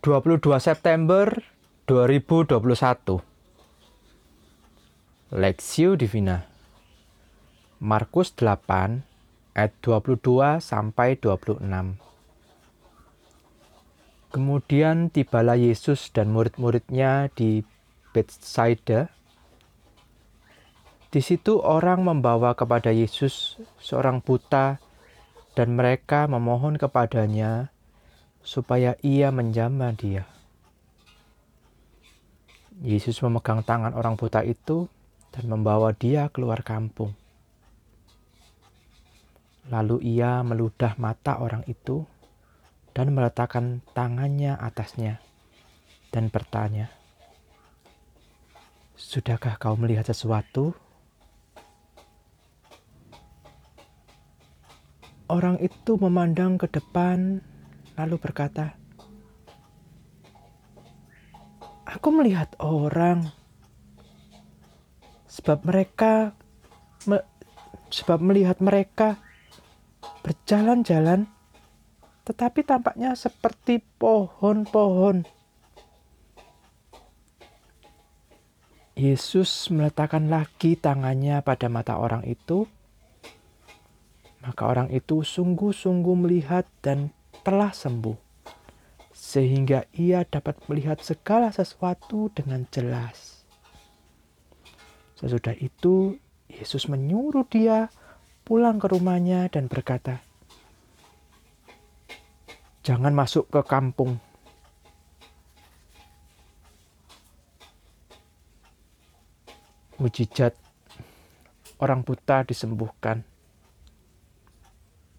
22 September 2021 Lexio Divina. Markus 8 ayat 22 sampai 26 Kemudian tibalah Yesus dan murid-muridnya di Bethsaida. Di situ orang membawa kepada Yesus seorang buta dan mereka memohon kepadanya supaya ia menjamah dia. Yesus memegang tangan orang buta itu dan membawa dia keluar kampung. Lalu ia meludah mata orang itu dan meletakkan tangannya atasnya dan bertanya, "Sudahkah kau melihat sesuatu?" Orang itu memandang ke depan lalu berkata, "Aku melihat orang, sebab mereka, me, sebab melihat mereka berjalan-jalan, tetapi tampaknya seperti pohon-pohon." Yesus meletakkan lagi tangannya pada mata orang itu, maka orang itu sungguh-sungguh melihat dan telah sembuh, sehingga ia dapat melihat segala sesuatu dengan jelas. Sesudah itu, Yesus menyuruh dia pulang ke rumahnya dan berkata, "Jangan masuk ke kampung." Mujizat orang buta disembuhkan.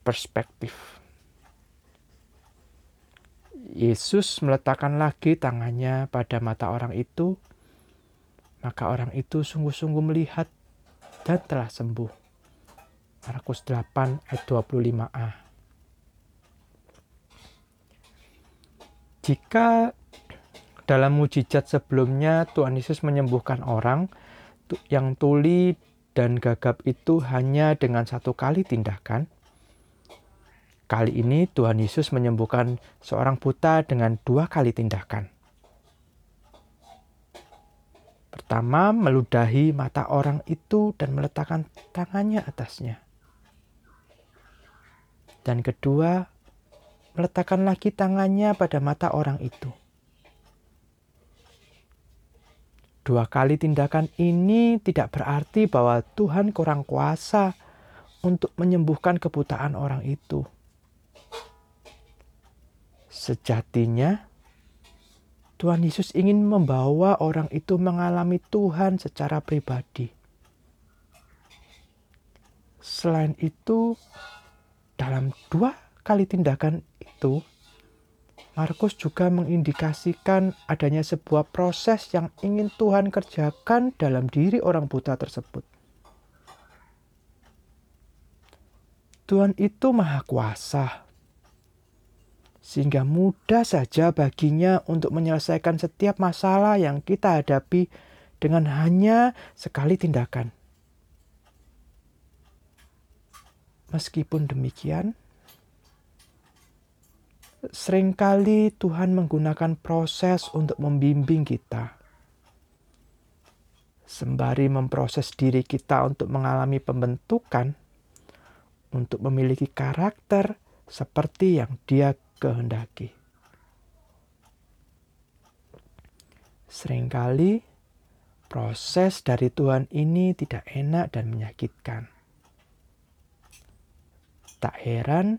Perspektif. Yesus meletakkan lagi tangannya pada mata orang itu, maka orang itu sungguh-sungguh melihat dan telah sembuh. Markus 8 ayat 25a. Jika dalam mujizat sebelumnya Tuhan Yesus menyembuhkan orang yang tuli dan gagap itu hanya dengan satu kali tindakan, Kali ini Tuhan Yesus menyembuhkan seorang buta dengan dua kali tindakan. Pertama, meludahi mata orang itu dan meletakkan tangannya atasnya. Dan kedua, meletakkan lagi tangannya pada mata orang itu. Dua kali tindakan ini tidak berarti bahwa Tuhan kurang kuasa untuk menyembuhkan kebutaan orang itu. Sejatinya, Tuhan Yesus ingin membawa orang itu mengalami Tuhan secara pribadi. Selain itu, dalam dua kali tindakan itu, Markus juga mengindikasikan adanya sebuah proses yang ingin Tuhan kerjakan dalam diri orang buta tersebut. Tuhan itu Maha Kuasa, sehingga mudah saja baginya untuk menyelesaikan setiap masalah yang kita hadapi dengan hanya sekali tindakan. Meskipun demikian, sering kali Tuhan menggunakan proses untuk membimbing kita. Sembari memproses diri kita untuk mengalami pembentukan, untuk memiliki karakter seperti yang Dia kehendaki. Seringkali proses dari Tuhan ini tidak enak dan menyakitkan. Tak heran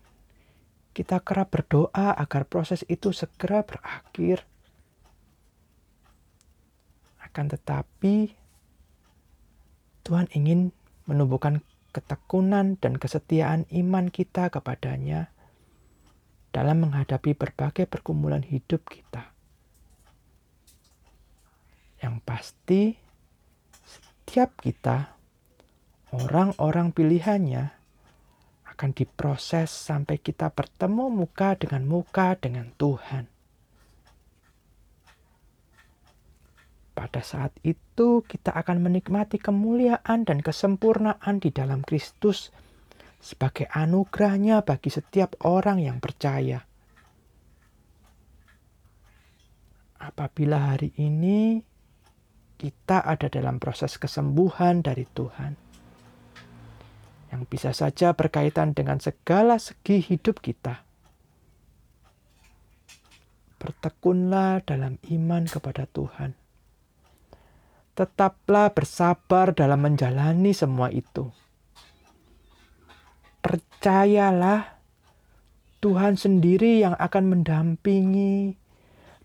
kita kerap berdoa agar proses itu segera berakhir. Akan tetapi, Tuhan ingin menumbuhkan ketekunan dan kesetiaan iman kita kepadanya dalam menghadapi berbagai pergumulan hidup kita. Yang pasti, setiap kita, orang-orang pilihannya, akan diproses sampai kita bertemu muka dengan muka dengan Tuhan. Pada saat itu, kita akan menikmati kemuliaan dan kesempurnaan di dalam Kristus sebagai anugerahnya bagi setiap orang yang percaya. apabila hari ini kita ada dalam proses kesembuhan dari Tuhan, yang bisa saja berkaitan dengan segala segi hidup kita. Bertekunlah dalam iman kepada Tuhan. Tetaplah bersabar dalam menjalani semua itu. Percayalah, Tuhan sendiri yang akan mendampingi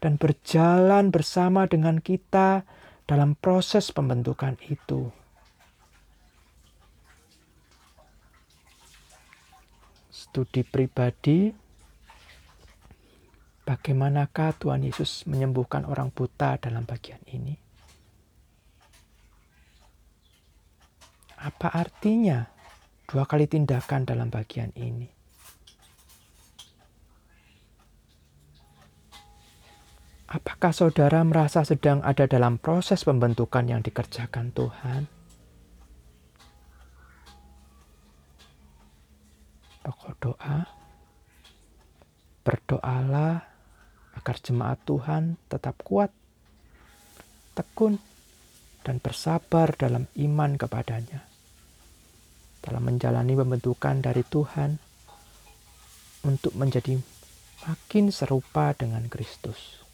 dan berjalan bersama dengan kita dalam proses pembentukan itu. studi pribadi, bagaimanakah Tuhan Yesus menyembuhkan orang buta dalam bagian ini? Apa artinya dua kali tindakan dalam bagian ini? Apakah saudara merasa sedang ada dalam proses pembentukan yang dikerjakan Tuhan? pokok doa. Berdoalah agar jemaat Tuhan tetap kuat, tekun, dan bersabar dalam iman kepadanya. Dalam menjalani pembentukan dari Tuhan untuk menjadi makin serupa dengan Kristus.